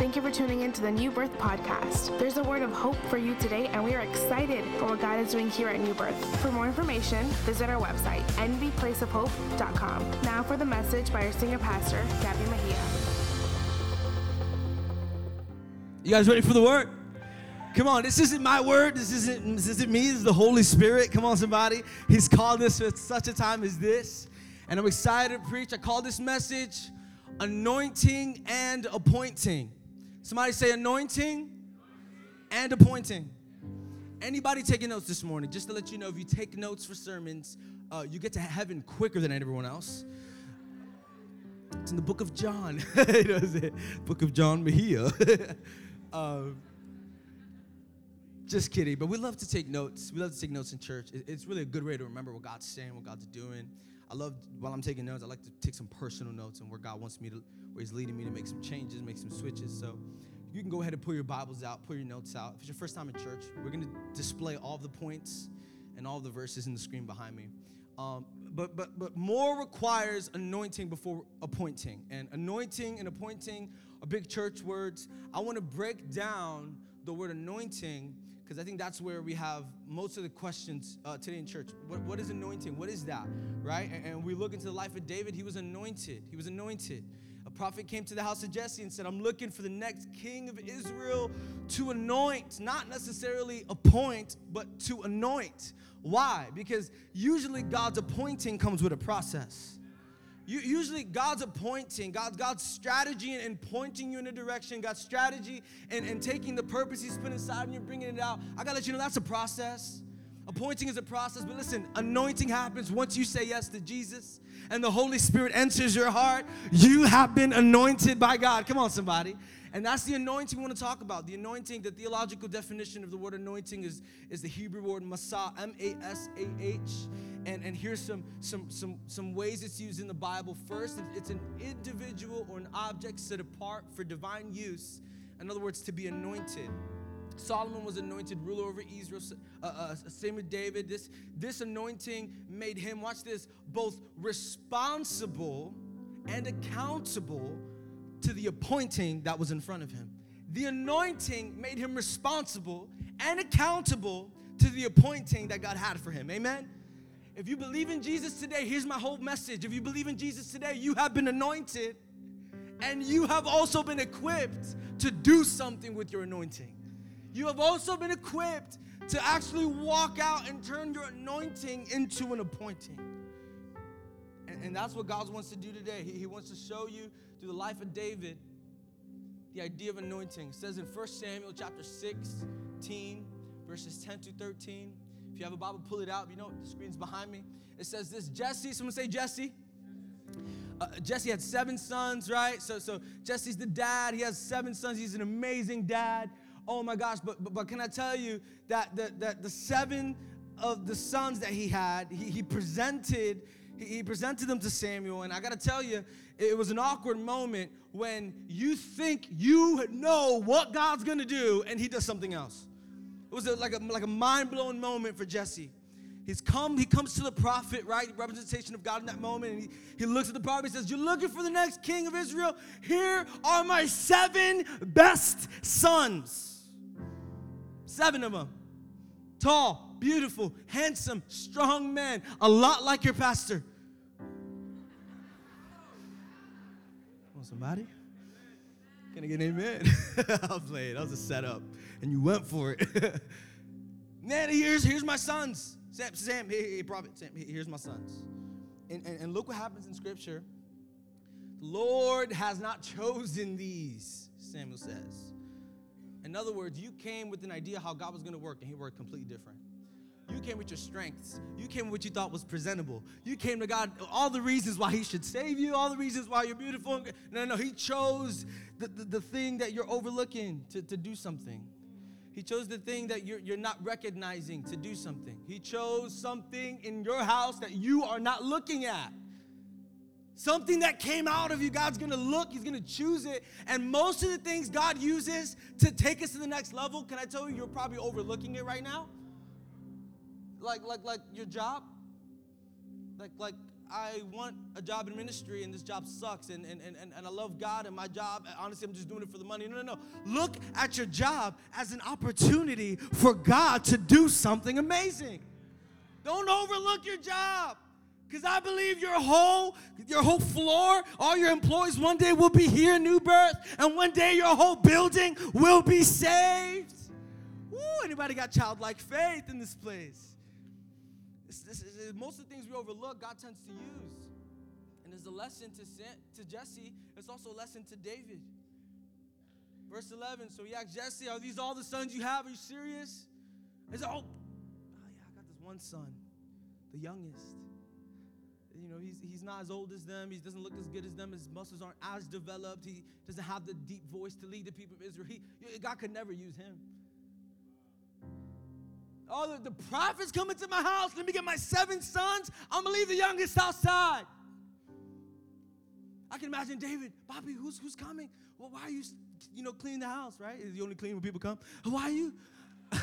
Thank you for tuning in to the New Birth Podcast. There's a word of hope for you today, and we are excited for what God is doing here at New Birth. For more information, visit our website, nvplaceofhope.com. Now for the message by our senior pastor, Gabby Mejia. You guys ready for the word? Come on, this isn't my word. This isn't this isn't me. This is the Holy Spirit. Come on, somebody. He's called us for such a time as this. And I'm excited to preach. I call this message anointing and appointing. Somebody say anointing and appointing. Anybody taking notes this morning? Just to let you know, if you take notes for sermons, uh, you get to heaven quicker than everyone else. It's in the book of John. book of John Mejia. um, just kidding, but we love to take notes. We love to take notes in church. It's really a good way to remember what God's saying, what God's doing. I love while I'm taking notes. I like to take some personal notes and where God wants me to, where He's leading me to make some changes, make some switches. So you can go ahead and pull your Bibles out, pull your notes out. If it's your first time in church, we're to display all the points and all the verses in the screen behind me. Um, but but but more requires anointing before appointing, and anointing and appointing are big church words. I want to break down the word anointing because I think that's where we have most of the questions uh, today in church. What, what is anointing? What is that? Right? And, and, we look into the life of David, he was anointed. He was anointed. A prophet came to the house of Jesse and said, I'm looking for the next king of Israel to anoint, not necessarily appoint, but to anoint. Why? Because usually God's appointing comes with a process usually God's appointing, God, God's strategy and, pointing you in a direction, God's strategy and, and taking the purpose He's put inside and you're bringing it out. I gotta let you know that's a process. Appointing is a process, but listen, anointing happens once you say yes to Jesus and the Holy Spirit enters your heart. You have been anointed by God. Come on, somebody. And that's the anointing we want to talk about. The anointing, the theological definition of the word anointing is, is the Hebrew word masah, M-A-S-A-H. And, and here's some, some, some, some ways it's used in the Bible. First, it's an individual or an object set apart for divine use. In other words, to be anointed. Solomon was anointed ruler over Israel. Uh, uh, same with David. This, this anointing made him, watch this, both responsible and accountable to the appointing that was in front of him. The anointing made him responsible and accountable to the appointing that God had for him. Amen? If you believe in Jesus today, here's my whole message. If you believe in Jesus today, you have been anointed and you have also been equipped to do something with your anointing. You have also been equipped to actually walk out and turn your anointing into an appointing. And, and that's what God wants to do today. He, he wants to show you through the life of David the idea of anointing. It says in 1 Samuel chapter 16, verses 10 to 13. If you have a Bible, pull it out. You know, the screen's behind me. It says this Jesse, someone say Jesse. Uh, Jesse had seven sons, right? So, so Jesse's the dad. He has seven sons. He's an amazing dad. Oh my gosh! But but, but can I tell you that the, that the seven of the sons that he had, he, he presented he presented them to Samuel, and I got to tell you, it was an awkward moment when you think you know what God's gonna do, and he does something else. It was a, like a like a mind blowing moment for Jesse. He's come, he comes to the prophet, right? Representation of God in that moment. And he, he looks at the prophet and says, You're looking for the next king of Israel? Here are my seven best sons. Seven of them. Tall, beautiful, handsome, strong men, a lot like your pastor. Somebody? Can I get an amen? I'll play it. That was a setup. And you went for it. Man, here's, here's my sons. Sam, Sam, hey, hey prophet, Sam, here's my sons. And, and, and look what happens in scripture. The Lord has not chosen these, Samuel says. In other words, you came with an idea how God was going to work, and He worked completely different. You came with your strengths. You came with what you thought was presentable. You came to God, all the reasons why He should save you, all the reasons why you're beautiful. No, no, He chose the, the, the thing that you're overlooking to, to do something. He chose the thing that you're, you're not recognizing to do something. He chose something in your house that you are not looking at. Something that came out of you, God's gonna look, He's gonna choose it. And most of the things God uses to take us to the next level, can I tell you, you're probably overlooking it right now? Like like like your job like like I want a job in ministry and this job sucks and, and, and, and I love God and my job, honestly, I'm just doing it for the money. No, no, no. Look at your job as an opportunity for God to do something amazing. Don't overlook your job. Because I believe your whole, your whole floor, all your employees one day will be here New Birth, and one day your whole building will be saved. Woo, anybody got childlike faith in this place? Most of the things we overlook, God tends to use. And as a lesson to, to Jesse, it's also a lesson to David. Verse 11, so he asked Jesse, Are these all the sons you have? Are you serious? He said, Oh, oh yeah, I got this one son, the youngest. You know, he's, he's not as old as them. He doesn't look as good as them. His muscles aren't as developed. He doesn't have the deep voice to lead the people of Israel. He, God could never use him. Oh, the, the prophet's coming to my house. Let me get my seven sons. I'm going to leave the youngest outside. I can imagine David, Bobby, who's, who's coming? Well, why are you, you know, cleaning the house, right? Is you only clean when people come? Why are you?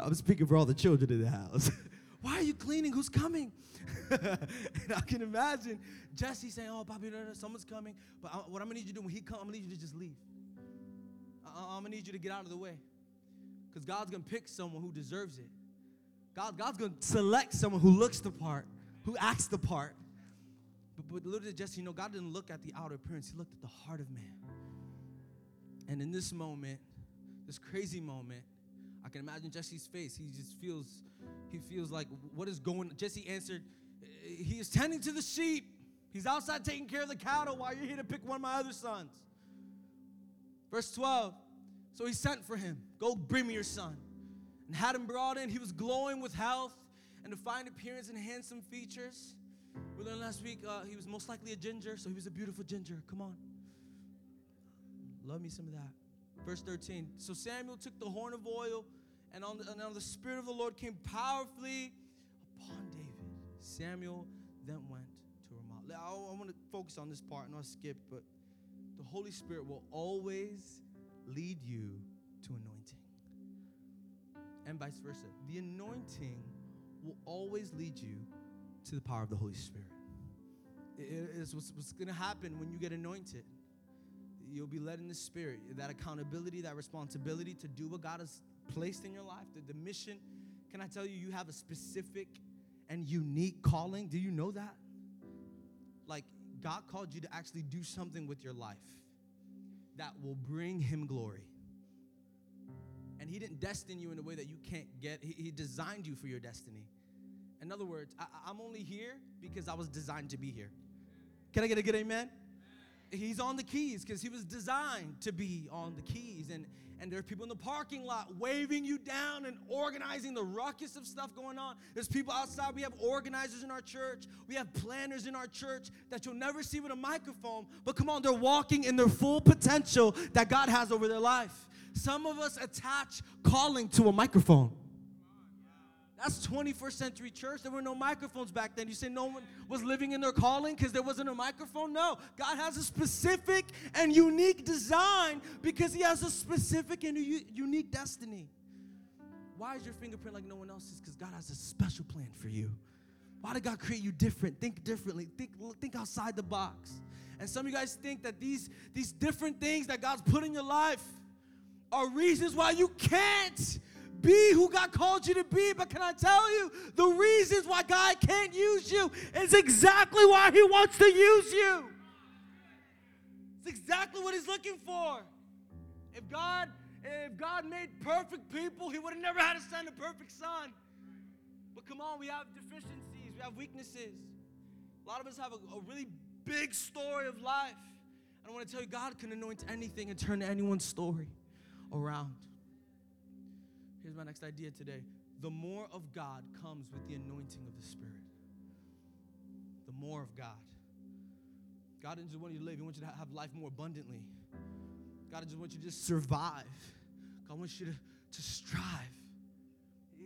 I'm speaking for all the children in the house. why are you cleaning? Who's coming? and I can imagine Jesse saying, "Oh, Bobby, someone's coming." But I, what I'm gonna need you to do when he comes, I'm gonna need you to just leave. I, I'm gonna need you to get out of the way. Because God's going to pick someone who deserves it. God, God's going to select someone who looks the part, who acts the part. But, but little did Jesse, you know, God didn't look at the outer appearance, He looked at the heart of man. And in this moment, this crazy moment, I can imagine Jesse's face. He just feels, he feels like, what is going Jesse answered, he is tending to the sheep. He's outside taking care of the cattle while you're here to pick one of my other sons. Verse 12. So he sent for him, Go bring me your son. And had him brought in. He was glowing with health and a fine appearance and handsome features. We learned last week uh, he was most likely a ginger, so he was a beautiful ginger. Come on. Love me some of that. Verse 13. So Samuel took the horn of oil, and on the, and on the Spirit of the Lord came powerfully upon David. Samuel then went to Ramah. I, I want to focus on this part, and I'll skip, but the Holy Spirit will always lead you to anointing. And vice versa. The anointing will always lead you to the power of the Holy Spirit. It is what's, going to happen when you get anointed. You'll be led in the Spirit. That accountability, that responsibility to do what God has placed in your life, the, the mission. Can I tell you, you have a specific and unique calling? Do you know that? Like, God called you to actually do something with your life that will bring him glory. And he didn't destine you in a way that you can't get, he, he designed you for your destiny. In other words, I, I'm only here because I was designed to be here. Can I get a good amen? He's on the keys because he was designed to be on the keys. And, and there are people in the parking lot waving you down and organizing the ruckus of stuff going on. There's people outside. We have organizers in our church. We have planners in our church that you'll never see with a microphone. But come on, they're walking in their full potential that God has over their life. Some of us attach calling to a microphone. That's 21st century church. There were no microphones back then. You say no one was living in their calling because there wasn't a microphone? No. God has a specific and unique design because He has a specific and unique destiny. Why is your fingerprint like no one else's? Because God has a special plan for you. Why did God create you different? Think differently. Think, think outside the box. And some of you guys think that these, these different things that God's put in your life are reasons why you can't be who God called you to be. But can I tell you, the reasons why God can't use you is exactly why He wants to use you. It's exactly what He's looking for. If God, if God made perfect people, He would have never had to send a perfect son. But come on, we have deficiencies, we have weaknesses. A lot of us have a, a really big story of life. I want to tell you, God can anoint anything and turn anyone's story around. Here's my next idea today. The more of God comes with the anointing of the Spirit. The more of God. God doesn't just want you to live, He wants you to have life more abundantly. God doesn't want you to just survive. God wants you to, to strive.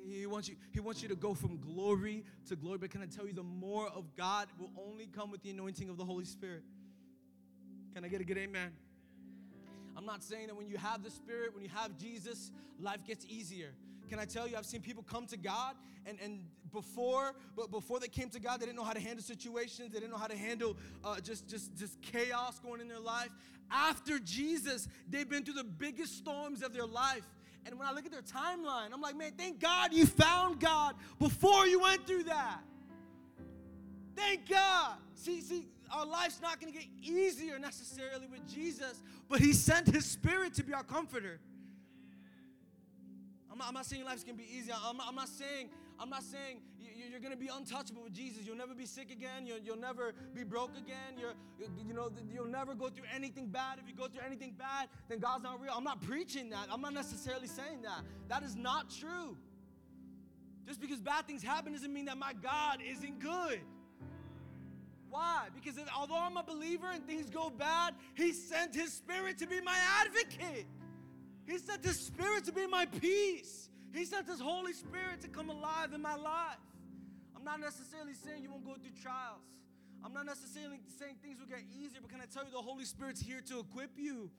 He wants you, he wants you to go from glory to glory. But can I tell you, the more of God will only come with the anointing of the Holy Spirit. Can I get a good amen? I'm not saying that when you have the Spirit, when you have Jesus, life gets easier. can I tell you, I've seen people come to God and, and before, but before they came to God, they didn't know how to handle situations. They didn't know how to handle uh, just, just, just chaos going in their life. After Jesus, they've been through the biggest storms of their life. And when I look at their timeline, I'm like, man, thank God you found God before you went through that. Thank God. See, see, our life's not going to get easier necessarily with Jesus, but He sent His Spirit to be our comforter. I'm not, I'm not saying life's going to be easy. I'm not, I'm not saying I'm not saying you're going to be untouchable with Jesus. You'll never be sick again. You'll, you'll never be broke again. You're, you know, you'll never go through anything bad. If you go through anything bad, then God's not real. I'm not preaching that. I'm not necessarily saying that. That is not true. Just because bad things happen doesn't mean that my God isn't good. Why? Because although I'm a believer and things go bad, He sent His Spirit to be my advocate. He sent His Spirit to be my peace. He sent His Holy Spirit to come alive in my life. I'm not necessarily saying you won't go through trials. I'm not necessarily saying things will get easier, but can I tell you the Holy Spirit's here to equip you?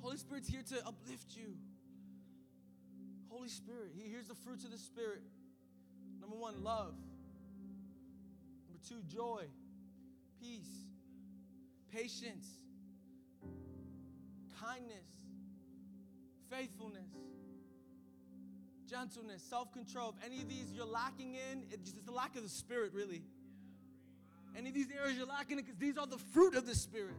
Holy Spirit's here to uplift you. Holy Spirit, He here's the fruits of the Spirit. Number one, love. Two, joy, peace, patience, kindness, faithfulness, gentleness, self control. If any of these you're lacking in, it's just the lack of the Spirit, really. Any of these areas you're lacking in, because these are the fruit of the Spirit.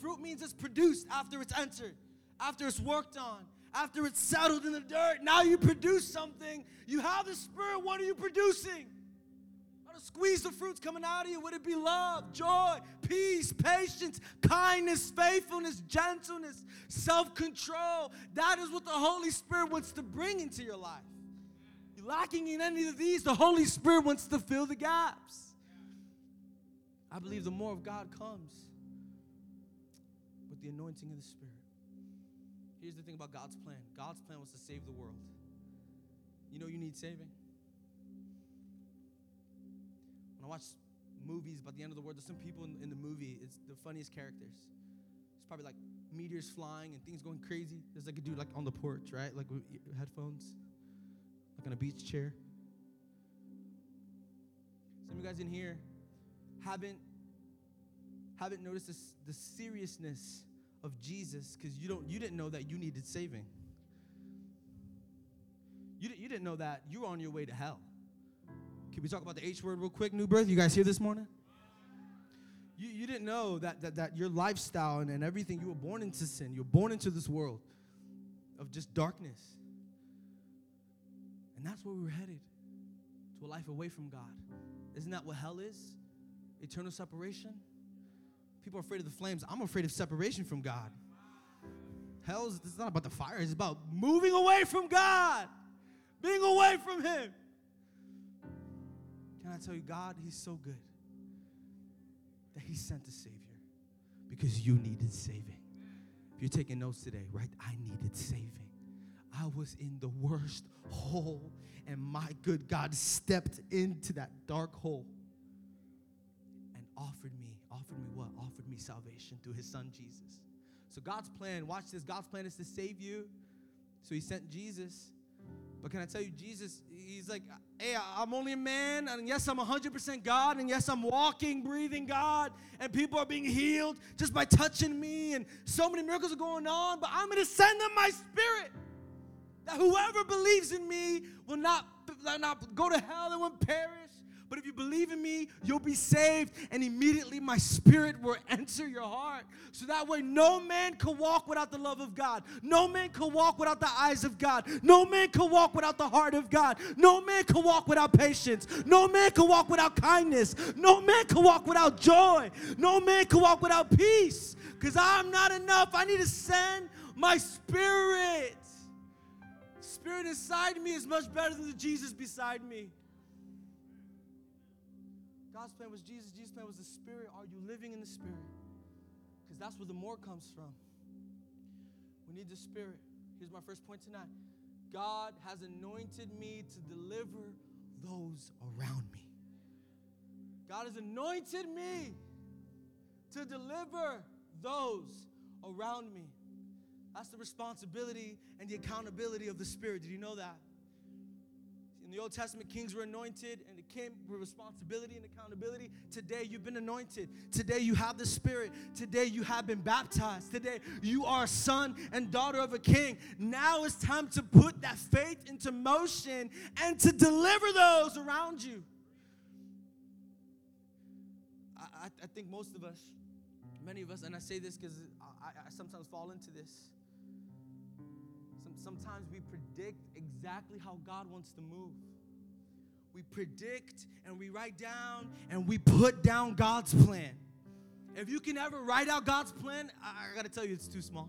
Fruit means it's produced after it's entered, after it's worked on, after it's settled in the dirt. Now you produce something. You have the Spirit. What are you producing? Squeeze the fruits coming out of you? Would it be love, joy, peace, patience, kindness, faithfulness, gentleness, self control? That is what the Holy Spirit wants to bring into your life. You're lacking in any of these, the Holy Spirit wants to fill the gaps. I believe the more of God comes with the anointing of the Spirit. Here's the thing about God's plan God's plan was to save the world. You know, you need saving. I watch movies about the end of the world, there's some people in, in the movie, it's the funniest characters. It's probably like meteors flying and things going crazy. There's like a dude like on the porch, right? Like with headphones, like on a beach chair. Some of you guys in here haven't haven't noticed this, the seriousness of Jesus because you don't you didn't know that you needed saving. You, you didn't know that you were on your way to hell. Can we talk about the H word real quick, new birth? You guys here this morning? You, you didn't know that, that, that your lifestyle and, and everything, you were born into sin. You were born into this world of just darkness. And that's where we were headed to a life away from God. Isn't that what hell is? Eternal separation? People are afraid of the flames. I'm afraid of separation from God. Hell is it's not about the fire, it's about moving away from God, being away from Him. Can I tell you, God, He's so good that He sent a Savior because you needed saving. If you're taking notes today, right? I needed saving. I was in the worst hole, and my good God stepped into that dark hole and offered me, offered me what? Offered me salvation through His Son Jesus. So God's plan, watch this, God's plan is to save you. So He sent Jesus. But can I tell you, Jesus, he's like, hey, I'm only a man, and yes, I'm 100% God, and yes, I'm walking, breathing God, and people are being healed just by touching me, and so many miracles are going on, but I'm gonna send them my spirit. That whoever believes in me will not, not go to hell and won't perish, but if you believe in me, you'll be saved, and immediately my spirit will enter your heart. So that way, no man can walk without the love of God. No man can walk without the eyes of God. No man can walk without the heart of God. No man can walk without patience. No man can walk without kindness. No man can walk without joy. No man can walk without peace. Because I'm not enough. I need to send my spirit. Spirit inside me is much better than the Jesus beside me. God's plan was Jesus. Jesus' plan was the Spirit. Are you living in the Spirit? Because that's where the more comes from. We need the Spirit. Here's my first point tonight God has anointed me to deliver those around me. God has anointed me to deliver those around me. That's the responsibility and the accountability of the Spirit. Did you know that? The Old Testament, kings were anointed and it came with responsibility and accountability. Today, you've been anointed. Today, you have the Spirit. Today, you have been baptized. Today, you are a son and daughter of a king. Now it's time to put that faith into motion and to deliver those around you. I, I think most of us, many of us, and I say this because I, I sometimes fall into this. Some, sometimes we predict exactly how God wants to move. We predict and we write down and we put down God's plan. If you can ever write out God's plan, I, I gotta tell you it's too small.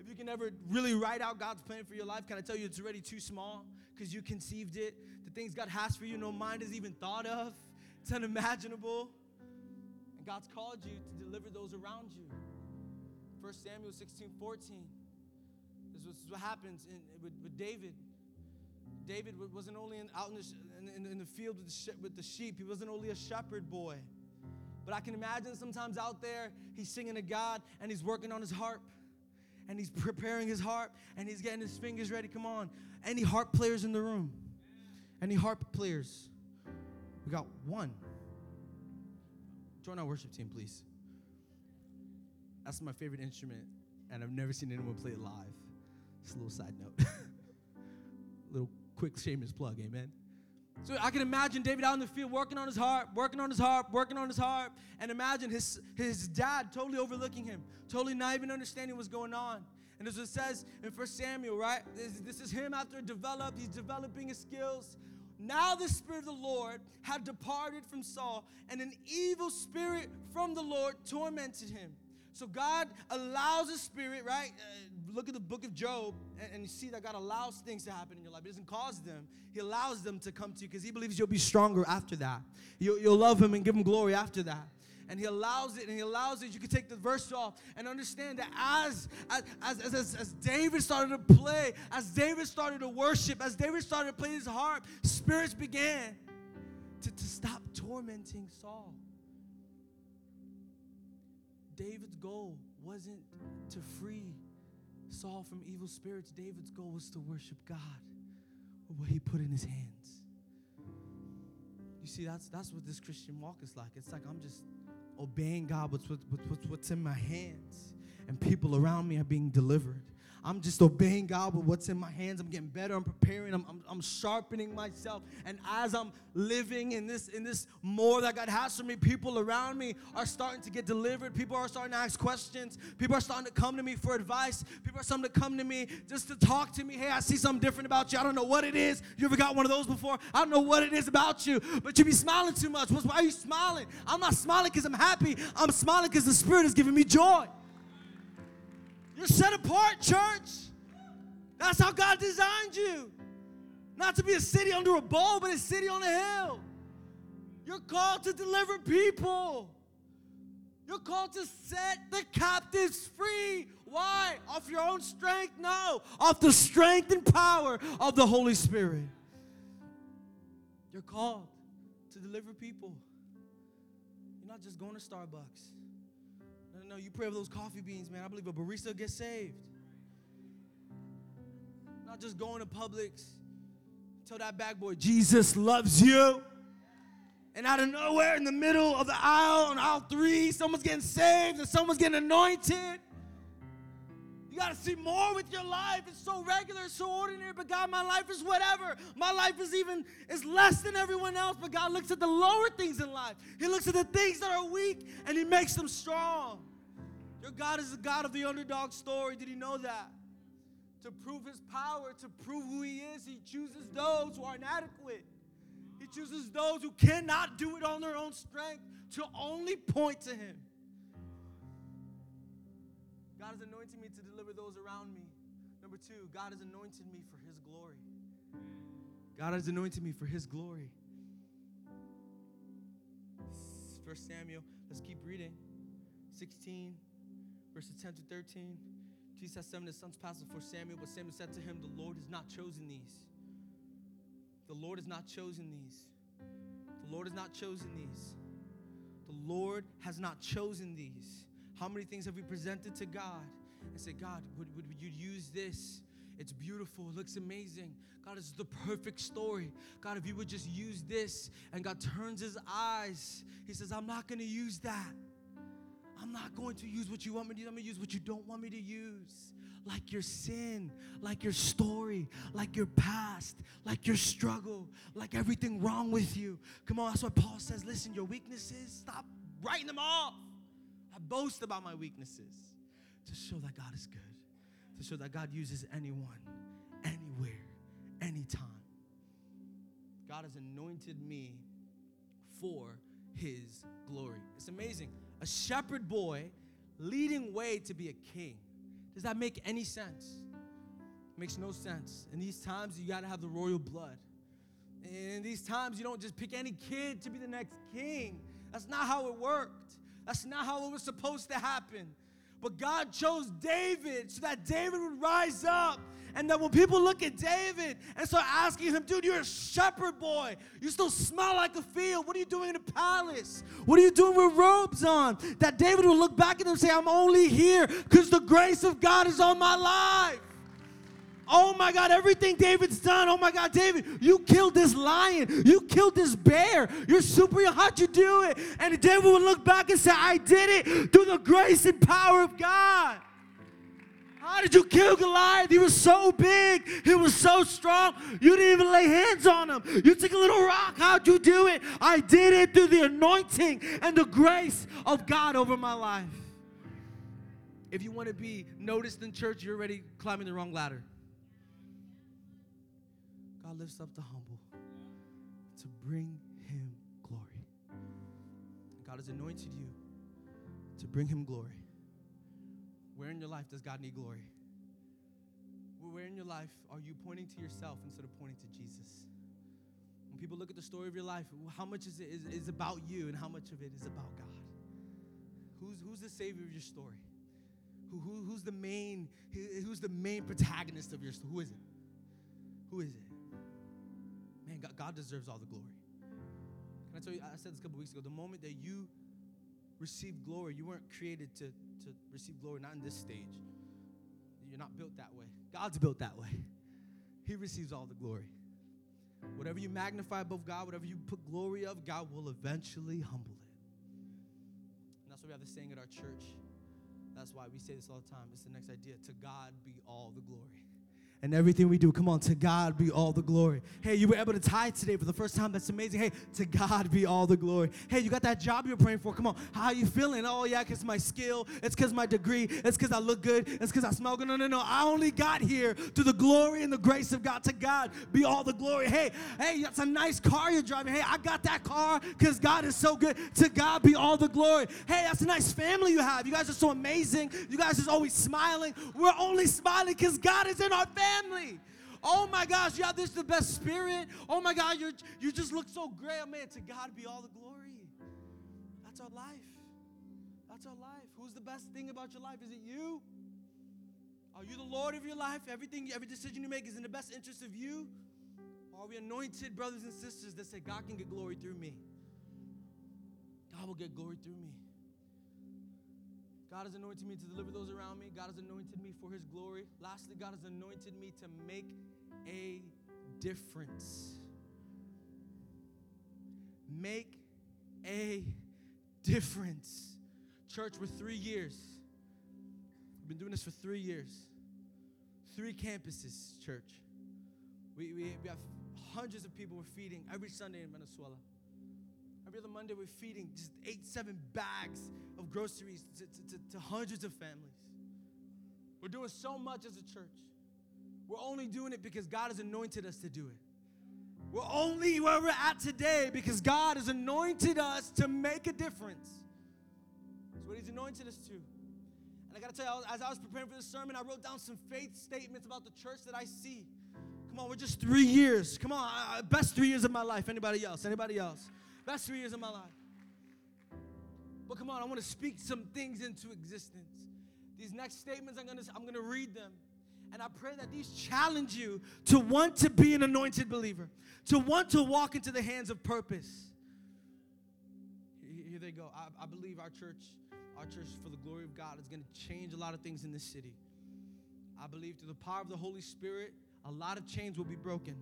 If you can ever really write out God's plan for your life, can I tell you it's already too small because you conceived it? The things God has for you, no mind has even thought of. It's unimaginable. And God's called you to deliver those around you. 1 Samuel 16 14. This is what happens in, with, with David. David wasn't only in, out in the, in, in the field with the, with the sheep, he wasn't only a shepherd boy. But I can imagine sometimes out there, he's singing to God and he's working on his harp and he's preparing his harp and he's getting his fingers ready. Come on. Any harp players in the room? Any harp players? We got one. Join our worship team, please. That's my favorite instrument, and I've never seen anyone play it live. Just a little side note. little quick shameless plug, amen. So I can imagine David out in the field working on his harp, working on his harp, working on his harp, and imagine his, his dad totally overlooking him, totally not even understanding what's going on. And as it says in 1 Samuel, right? This, this is him after developed, he's developing his skills. Now the Spirit of the Lord had departed from Saul, and an evil spirit from the Lord tormented him. So God allows a spirit, right? Uh, look at the book of Job, and, and, you see that God allows things to happen in your life. He doesn't cause them, He allows them to come to you because He believes you'll be stronger after that. You'll, you'll love Him and give Him glory after that and he allows it and he allows it you can take the verse off and understand that as as, as, as, as david started to play as david started to worship as david started to play his harp spirits began to, to stop tormenting saul David's goal wasn't to free Saul from evil spirits. David's goal was to worship God with what he put in his hands. You see, that's that's what this Christian walk is like. It's like I'm just obeying God with, with, with what's in my hands, and people around me are being delivered. I'm just obeying God with what's in my hands. I'm getting better. I'm preparing. I'm, I'm, I'm, sharpening myself. And as I'm living in this in this more that God has for me, people around me are starting to get delivered. People are starting to ask questions. People are starting to come to me for advice. People are starting to come to me just to talk to me. Hey, I see something different about you. I don't know what it is. You ever got one of those before? I don't know what it is about you, but you be smiling too much. Why are you smiling? I'm not smiling because I'm happy. I'm smiling because the Spirit is giving me joy. You're set apart, church. That's how God designed you. Not to be a city under a bowl, but a city on a hill. You're called to deliver people. You're called to set the captives free. Why? Off your own strength? No. Off the strength and power of the Holy Spirit. You're called to deliver people. You're not just going to Starbucks. No, you pray for those coffee beans, man. I believe a barista gets saved. Not just going to Publix. Tell that bag boy, Jesus loves you. And out of nowhere, in the middle of the aisle, on aisle three, someone's getting saved and someone's getting anointed. You got to see more with your life. It's so regular, it's so ordinary, but God, my life is whatever. My life is even is less than everyone else, but God looks at the lower things in life. He looks at the things that are weak and he makes them strong. Your God is the God of the underdog story. Did he know that? To prove his power, to prove who he is, he chooses those who are inadequate. He chooses those who cannot do it on their own strength to only point to him. God has anointed me to deliver those around me. Number two, God has anointed me for his glory. God has anointed me for his glory. First Samuel, let's keep reading. 16 verses 10 to 13. Jesus has seven his sons passed before Samuel, but Samuel said to him, The Lord has not chosen these. The Lord has not chosen these. The Lord has not chosen these. The Lord has not chosen these. How many things have we presented to God? and say, God, would, would you use this? It's beautiful. It looks amazing. God, it's the perfect story. God, if you would just use this, and God turns his eyes, he says, I'm not going to use that. I'm not going to use what you want me to use. I'm going to use what you don't want me to use. Like your sin, like your story, like your past, like your struggle, like everything wrong with you. Come on, that's what Paul says. Listen, your weaknesses, stop writing them off. I boast about my weaknesses to show that God is good, to show that God uses anyone, anywhere, anytime. God has anointed me for his glory. It's amazing. A shepherd boy leading way to be a king. Does that make any sense? makes no sense. In these times, you got to have the royal blood. In these times, you don't just pick any kid to be the next king. That's not how it worked. That's not how it was supposed to happen. But God chose David so that David would rise up. And that when people look at David and start asking him, dude, you're a shepherd boy. You still smell like a field. What are you doing in the palace? What are you doing with robes on? That David would look back at him and say, I'm only here because the grace of God is on my life. Oh my God, everything David's done. Oh my God, David, you killed this lion. You killed this bear. You're super. How'd you do it? And David would look back and say, I did it through the grace and power of God. How did you kill Goliath? He was so big. He was so strong. You didn't even lay hands on him. You took a little rock. How'd you do it? I did it through the anointing and the grace of God over my life. If you want to be noticed in church, you're already climbing the wrong ladder. God lifts up the humble to bring him glory. God has anointed you to bring him glory. Where in your life does God need glory? Where in your life are you pointing to yourself instead of pointing to Jesus? When people look at the story of your life, how much is it is, is about you and how much of it is about God? Who's, who's the savior of your story? Who, who, who's the main who's the main protagonist of your story? Who is it? Who is it? Man, God, God deserves all the glory. Can I tell you, I said this a couple weeks ago, the moment that you receive glory, you weren't created to, to receive glory, not in this stage. You're not built that way. God's built that way. He receives all the glory. Whatever you magnify above God, whatever you put glory of, God will eventually humble it. And that's why we have this saying at our church. That's why we say this all the time. It's the next idea. To God be all the glory and everything we do. Come on, to God be all the glory. Hey, you were able to tithe today for the first time. That's amazing. Hey, to God be all the glory. Hey, you got that job you're praying for. Come on, how you feeling? Oh, yeah, because my skill. It's because my degree. It's because I look good. It's because I smell good. No, no, no. I only got here to the glory and the grace of God. To God be all the glory. Hey, hey, that's a nice car you're driving. Hey, I got that car because God is so good. To God be all the glory. Hey, that's a nice family you have. You guys are so amazing. You guys are always smiling. We're only smiling because God is in our family family. Oh my gosh, yeah, this is the best spirit. Oh my God, you you just look so great. Oh, man, to God be all the glory. That's our life. That's our life. Who's the best thing about your life? Is it you? Are you the Lord of your life? Everything, every decision you make is in the best interest of you? Or are we anointed brothers and sisters that say, God can get glory through me? God will get glory through me. God has anointed me to deliver those around me. God has anointed me for his glory. Lastly, God has anointed me to make a difference. Make a difference. Church, we're three years. We've been doing this for three years. Three campuses, church. We, we, we have hundreds of people we're feeding every Sunday in Venezuela. Every other Monday, we're feeding just eight, seven bags groceries to, to, to, hundreds of families. We're doing so much as a church. We're only doing it because God has anointed us to do it. We're only where we're at today because God has anointed us to make a difference. That's what He's anointed us to. And I got to tell you, as I was preparing for this sermon, I wrote down some faith statements about the church that I see. Come on, we're just three years. Come on, best three years of my life. Anybody else? Anybody else? Best three years of my life. But come on, I want to speak some things into existence. These next statements, I'm gonna, I'm gonna read them. And I pray that these challenge you to want to be an anointed believer, to want to walk into the hands of purpose. Here they go. I, I believe our church our church, for the glory of God, is going to change a lot of things in this city. I believe through the power of the Holy Spirit, a lot of chains will be broken.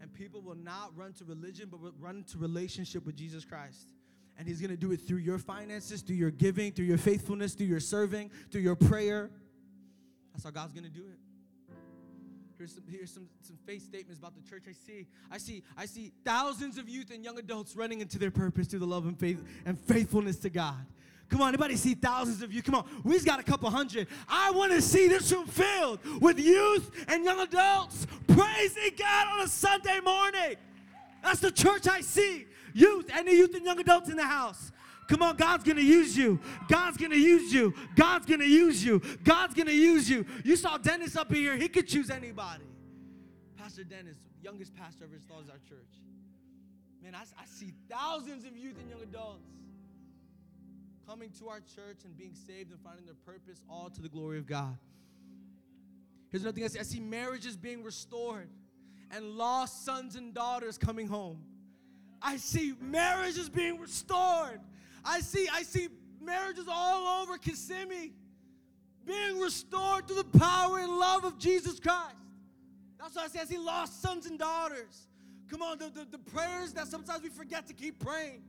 And people will not run to religion, but will run to relationship with Jesus Christ. And He's gonna do it through your finances, through your giving, through your faithfulness, through your serving, through your prayer. That's how God's gonna do it. Here's some, here's some, some faith statements about the church I see. I see, I see thousands of youth and young adults running into their purpose through the love and faith and faithfulness to God. Come on, anybody see thousands of you? Come on, we've got a couple hundred. I want to see this room filled with youth and young adults praising God on a Sunday morning. That's the church I see. Youth, any youth and young adults in the house. Come on, God's gonna use you. God's gonna use you. God's gonna use you. God's gonna use you. You saw Dennis up here, he could choose anybody. Pastor Dennis, youngest pastor ever installed our church. Man, I, I see thousands of youth and young adults coming to our church and being saved and finding their purpose, all to the glory of God. Here's another thing I see I see marriages being restored and lost sons and daughters coming home. I see marriages being restored. I see, I see marriages all over Kissimmee being restored through the power and love of Jesus Christ. That's what I see. I see lost sons and daughters. Come on, the, the, the prayers that sometimes we forget to keep praying.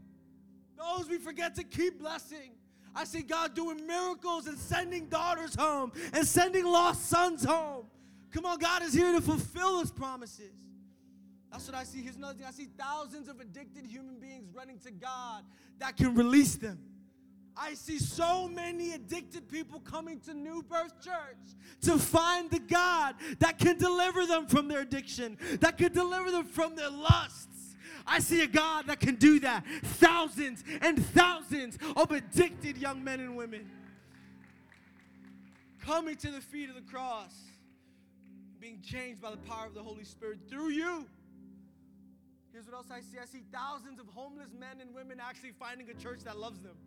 Those we forget to keep blessing. I see God doing miracles and sending daughters home and sending lost sons home. Come on, God is here to fulfill his promises. That's what I see. Here's another thing I see thousands of addicted human beings running to God that can release them. I see so many addicted people coming to New Birth Church to find the God that can deliver them from their addiction, that can deliver them from their lusts. I see a God that can do that. Thousands and thousands of addicted young men and women coming to the feet of the cross, being changed by the power of the Holy Spirit through you. Here's what else I see I see thousands of homeless men and women actually finding a church that loves them.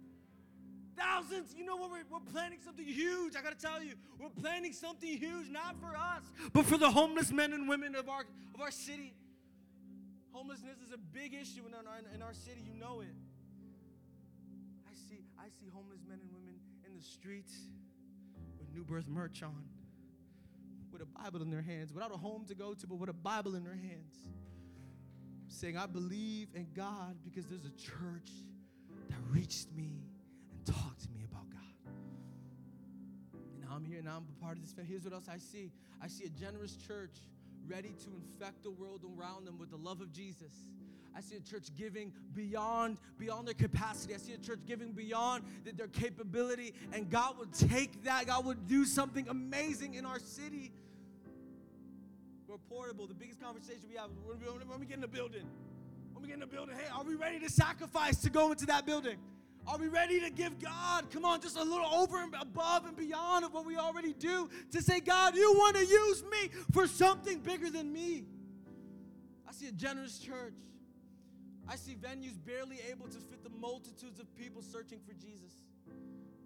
Thousands, you know what? We're, we're planning something huge. I gotta tell you, we're planning something huge, not for us, but for the homeless men and women of our, of our city. Homelessness is a big issue in our, in our city. You know it. I see, I see homeless men and women in the streets with New Birth merch on, with a Bible in their hands, without a home to go to, but with a Bible in their hands, saying, I believe in God because there's a church that reached me and talked to me about God. And now I'm here, and I'm a part of this. Family. Here's what else I see I see a generous church ready to infect the world around them with the love of Jesus. I see a church giving beyond beyond their capacity. I see a church giving beyond their capability, and God would take that. God would do something amazing in our city. We're portable. The biggest conversation we have when we, when we get in the building. When we get in the building, hey, are we ready to sacrifice to go into that building? Are we ready to give God, come on, just a little over and above and beyond of what we already do to say, God, you want to use me for something bigger than me? I see a generous church. I see venues barely able to fit the multitudes of people searching for Jesus.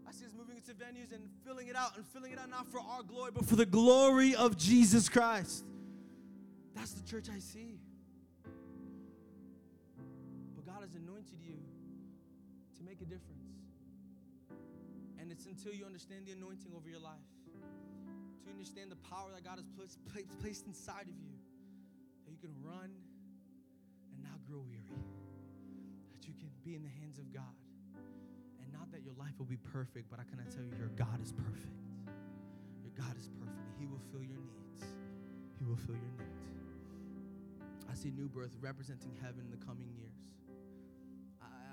I see us moving into venues and filling it out and filling it out not for our glory, but for the glory of Jesus Christ. That's the church I see. But God has anointed you to make a difference. And it's until you understand the anointing over your life, to understand the power that God has placed, inside of you, that you can run and not grow weary, that you can be in the hands of God. And not that your life will be perfect, but I cannot tell you your God is perfect. Your God is perfect. He will fill your needs. He will fill your needs. I see new birth representing heaven in the coming years.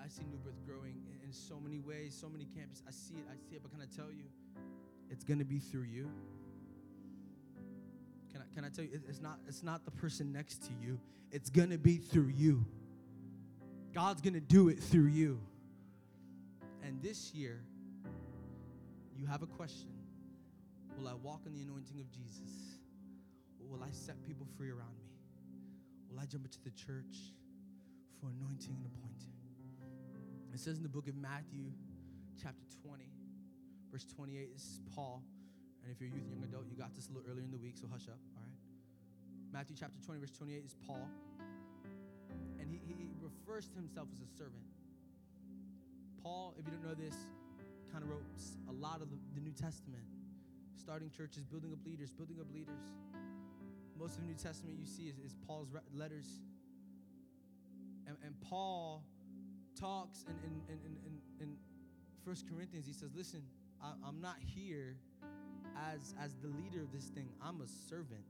I see New Birth growing in, in so many ways, so many campuses. I see it, I see it, but can I tell you, it's gonna be through you. Can I, can I tell you, it's not, it's not the person next to you, it's gonna be through you. God's gonna do it through you. And this year, you have a question Will I walk in the anointing of Jesus? Will I set people free around me? Will I jump into the church for anointing and appointing? It says in the book of Matthew, chapter 20, verse 28, this is Paul. And if you're a youth, young adult, you got this a little earlier in the week, so hush up, all right? Matthew chapter 20, verse 28 is Paul. And he, he refers to himself as a servant. Paul, if you don't know this, kind of wrote a lot of the, the New Testament, starting churches, building up leaders, building up leaders. Most of the New Testament you see is, is Paul's letters. And, and Paul talks in, in, in, in, in 1 Corinthians, he says, Listen, I, I'm not here as, as the leader of this thing, I'm a servant.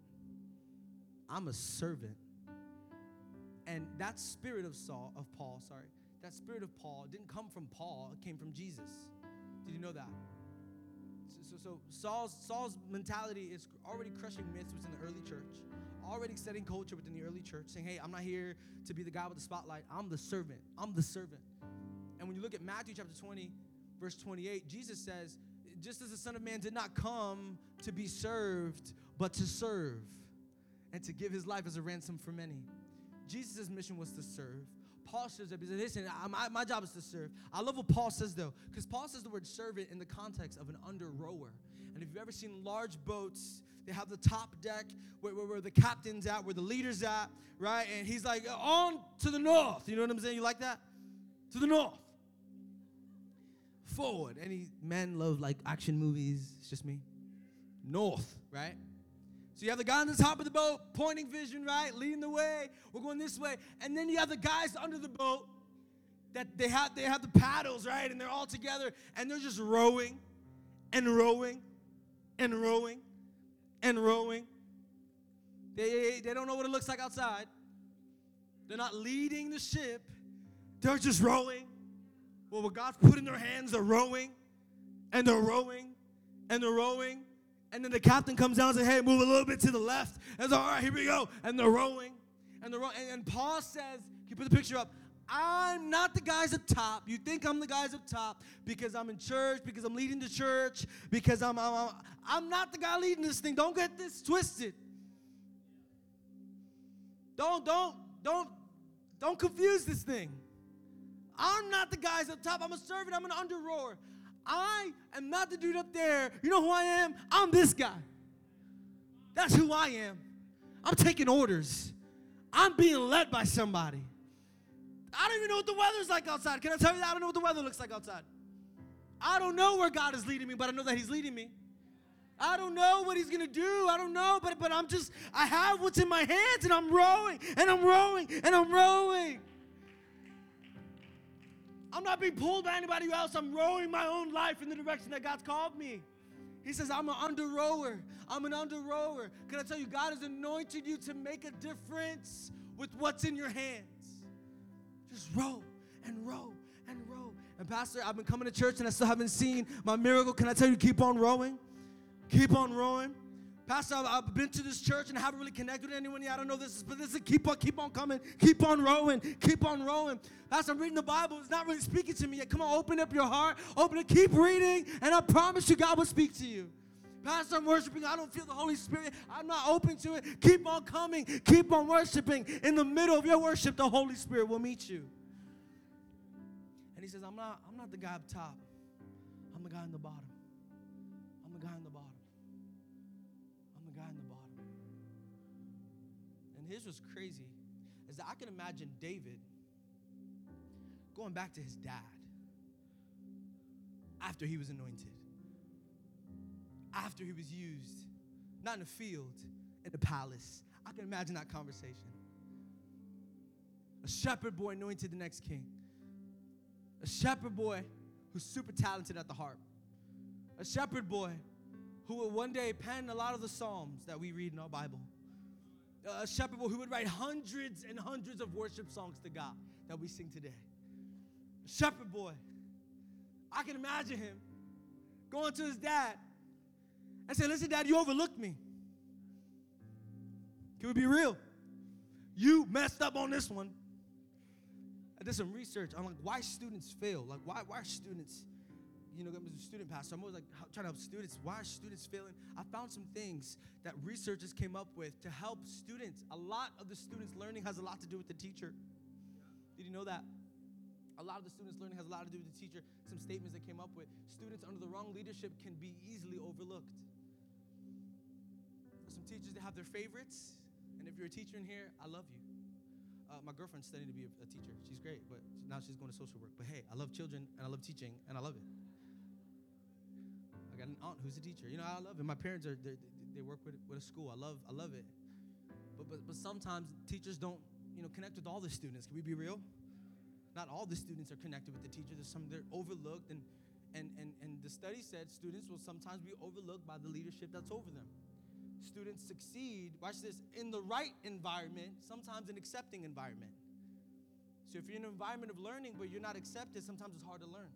I'm a servant. And that spirit of Saul, of Paul, sorry, that spirit of Paul didn't come from Paul, it came from Jesus. Did you know that? So, Saul's, Saul's mentality is already crushing myths within the early church, already setting culture within the early church, saying, hey, I'm not here to be the guy with the spotlight. I'm the servant. I'm the servant. And when you look at Matthew chapter 20, verse 28, Jesus says, just as the Son of Man did not come to be served, but to serve and to give his life as a ransom for many. Jesus' mission was to serve. Paul shows up. He says, Listen, my, my job is to serve. I love what Paul says, though, because Paul says the word servant in the context of an under rower. And if you've ever seen large boats, they have the top deck where, where, where, the captain's at, where the leader's at, right? And he's like, on to the north. You know what I'm saying? You like that? To the north. Forward. Any men love like action movies? It's just me. North, right? So you have the guy on the top of the boat pointing vision, right? Leading the way. We're going this way. And then you have the guys under the boat that they have they have the paddles, right? And they're all together and they're just rowing and rowing and rowing and rowing. They, they don't know what it looks like outside. They're not leading the ship. They're just rowing. Well, what God's put in their hands, they're rowing and they're rowing and they're rowing and then the captain comes down and says, hey, move a little bit to the left. And it's all right, here we go. And they're rowing. And they're rowing. And, and Paul says, you put the picture up? I'm not the guys up top. You think I'm the guys up top because I'm in church, because I'm leading the church, because I'm, I'm, I'm not the guy leading this thing. Don't get this twisted. Don't, don't, don't, don't confuse this thing. I'm not the guys up top. I'm a servant. I'm an under rower. I am not the dude up there. You know who I am? I'm this guy. That's who I am. I'm taking orders. I'm being led by somebody. I don't even know what the weather's like outside. Can I tell you that? I don't know what the weather looks like outside. I don't know where God is leading me, but I know that He's leading me. I don't know what he's gonna do. I don't know, but but I'm just I have what's in my hands and I'm rowing and I'm rowing and I'm rowing. I'm not being pulled by anybody else. I'm rowing my own life in the direction that God's called me. He says, I'm an under rower. I'm an under rower. Can I tell you, God has anointed you to make a difference with what's in your hands. Just row and row and row. And Pastor, I've been coming to church and I still haven't seen my miracle. Can I tell you, keep on rowing? Keep on rowing. Pastor, I've, been to this church and I haven't really connected with anyone yet. I don't know this, but this is keep on, keep on coming, keep on rowing, keep on rowing. Pastor, I'm reading the Bible. It's not really speaking to me yet. Come on, open up your heart, open it, keep reading, and I promise you, God will speak to you. Pastor, I'm worshiping. I don't feel the Holy Spirit. I'm not open to it. Keep on coming. Keep on worshiping. In the middle of your worship, the Holy Spirit will meet you. And he says, I'm not, I'm not the guy up top. I'm the guy in the bottom. I'm the guy in the here's what's crazy is that I can imagine David going back to his dad after he was anointed, after he was used, not in the field, in the palace. I can imagine that conversation. A shepherd boy anointed the next king. A shepherd boy who's super talented at the harp. A shepherd boy who will one day pen a lot of the Psalms that we read in our Bible a shepherd boy who would write hundreds and hundreds of worship songs to God that we sing today. Shepherd boy. I can imagine him going to his dad and saying, Listen, dad, you overlooked me. Can we be real? You messed up on this one. I did some research on like why students fail. Like why, why students you know, I'm a student pastor. I'm always like trying to help students. Why are students failing? I found some things that researchers came up with to help students. A lot of the students learning has a lot to do with the teacher. Did you know that? A lot of the students learning has a lot to do with the teacher. Some statements that came up with students under the wrong leadership can be easily overlooked. Some teachers that have their favorites, and if you're a teacher in here, I love you. Uh, my girlfriend's studying to be a, a teacher. She's great, but now she's going to social work. But hey, I love children and I love teaching and I love it. Aunt who's a teacher. You know, I love it. My parents are they they work with with a school. I love I love it. But but but sometimes teachers don't you know connect with all the students. Can we be real? Not all the students are connected with the teacher. There's some they're overlooked and and and and the study said students will sometimes be overlooked by the leadership that's over them. Students succeed, watch this, in the right environment, sometimes an accepting environment. So if you're in an environment of learning but you're not accepted, sometimes it's hard to learn.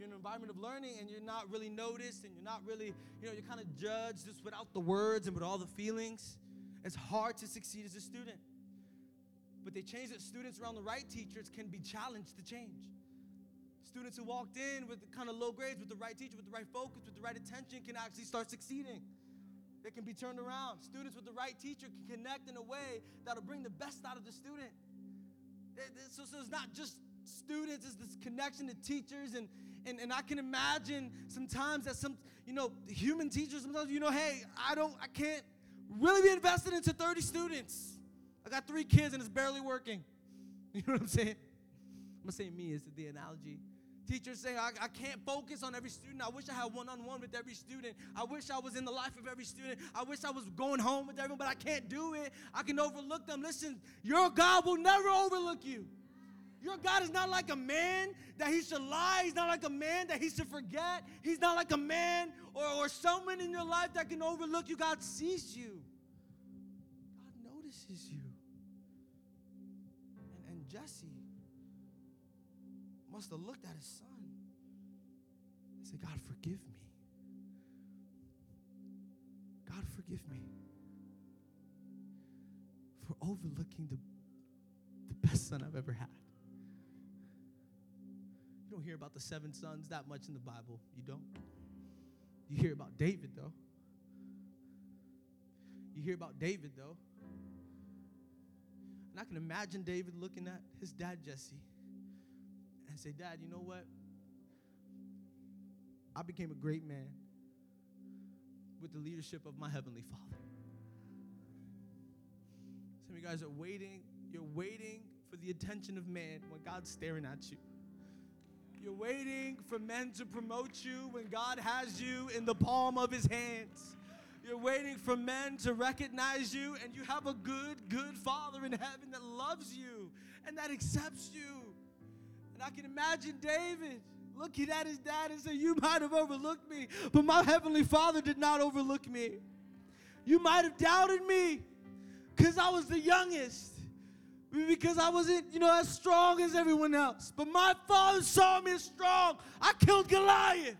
You're in an environment of learning and you're not really noticed and you're not really, you know, you're kind of judged just without the words and with all the feelings, it's hard to succeed as a student. But they changed it. Students around the right teachers can be challenged to change. Students who walked in with kind of low grades, with the right teacher, with the right focus, with the right attention, can actually start succeeding. They can be turned around. Students with the right teacher can connect in a way that'll bring the best out of the student. So, so it's not just students, it's this connection to teachers. And, and, and I can imagine sometimes that some, you know, human teachers, sometimes, you know, hey, I don't, I can't really be invested into 30 students. I got three kids and it's barely working. You know what I'm saying? I'm gonna say me is the analogy. Teachers saying, I, I can't focus on every student. I wish I had one on one with every student. I wish I was in the life of every student. I wish I was going home with everyone, but I can't do it. I can overlook them. Listen, your God will never overlook you. Your God is not like a man that he should lie. He's not like a man that he should forget. He's not like a man or, or someone in your life that can overlook you. God sees you, God notices you. And, and Jesse must have looked at his son and said, God, forgive me. God, forgive me for overlooking the, the best son I've ever had. You don't hear about the seven sons that much in the Bible. You don't. You hear about David, though. You hear about David, though. And I can imagine David looking at his dad, Jesse, and say, Dad, you know what? I became a great man with the leadership of my Heavenly Father. Some of you guys are waiting, you're waiting for the attention of man when God's staring at you. You're waiting for men to promote you when God has you in the palm of his hands. You're waiting for men to recognize you, and you have a good, good Father in heaven that loves you and that accepts you. And I can imagine David looking at his dad and saying, You might have overlooked me, but my heavenly Father did not overlook me. You might have doubted me because I was the youngest because I wasn't, you know, as strong as everyone else. But my father saw me as strong. I killed Goliath.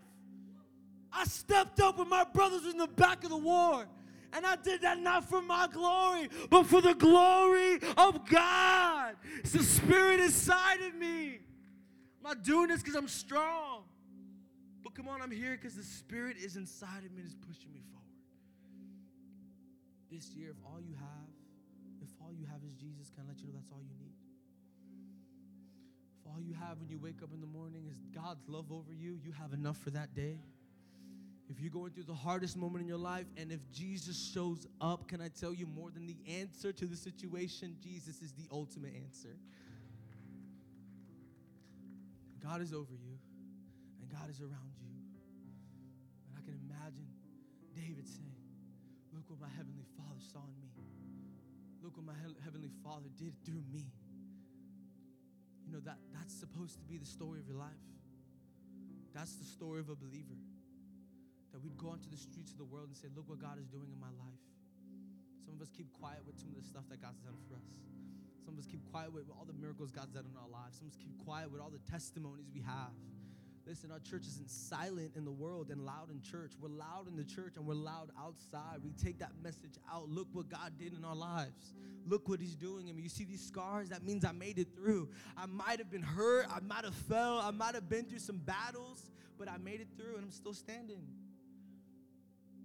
I stepped up when my brothers were in the back of the war. And I did that not for my glory, but for the glory of God. It's the spirit inside of me. I'm not doing this because I'm strong. But come on, I'm here because the spirit is inside of me and is pushing me forward. This year, if all you have can let you know that's all you need? If all you have when you wake up in the morning is God's love over you, you have enough for that day. If you're going through the hardest moment in your life, and if Jesus shows up, can I tell you more than the answer to the situation? Jesus is the ultimate answer. God is over you, and God is around you. And I can imagine David saying, Look what my heavenly Father saw in me. Look what my heavenly Father did through me. You know that that's supposed to be the story of your life. That's the story of a believer. That we'd go onto the streets of the world and say, "Look what God is doing in my life." Some of us keep quiet with some of the stuff that God's done for us. Some of us keep quiet with all the miracles God's done in our lives. Some of us keep quiet with all the testimonies we have. Listen, our church isn't silent in the world and loud in church. We're loud in the church and we're loud outside. We take that message out. Look what God did in our lives. Look what He's doing. I mean, you see these scars? That means I made it through. I might have been hurt. I might have fell. I might have been through some battles, but I made it through and I'm still standing.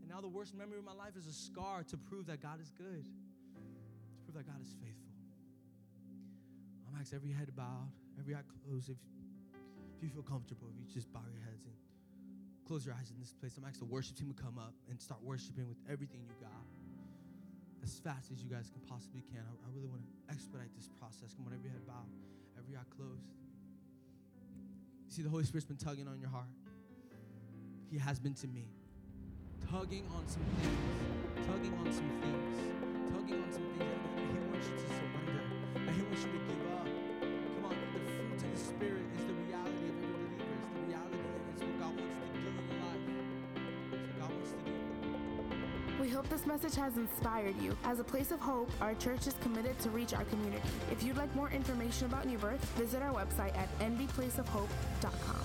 And now the worst memory of my life is a scar to prove that God is good, to prove that God is faithful. I'm asking every head bowed, every eye closed. If if you feel comfortable, if you just bow your heads and close your eyes in this place, I'm asking the worship team to come up and start worshiping with everything you got. As fast as you guys can possibly can. I, I really want to expedite this process. Come on, every head bowed, every eye closed. You see, the Holy Spirit's been tugging on your heart. He has been to me. Tugging on some things, tugging on some things, tugging on some things that He wants you to surrender, that He wants you to give up. Come on, the fruit of the Spirit is the We hope this message has inspired you. As a place of hope, our church is committed to reach our community. If you'd like more information about New Birth, visit our website at nbplaceofhope.com.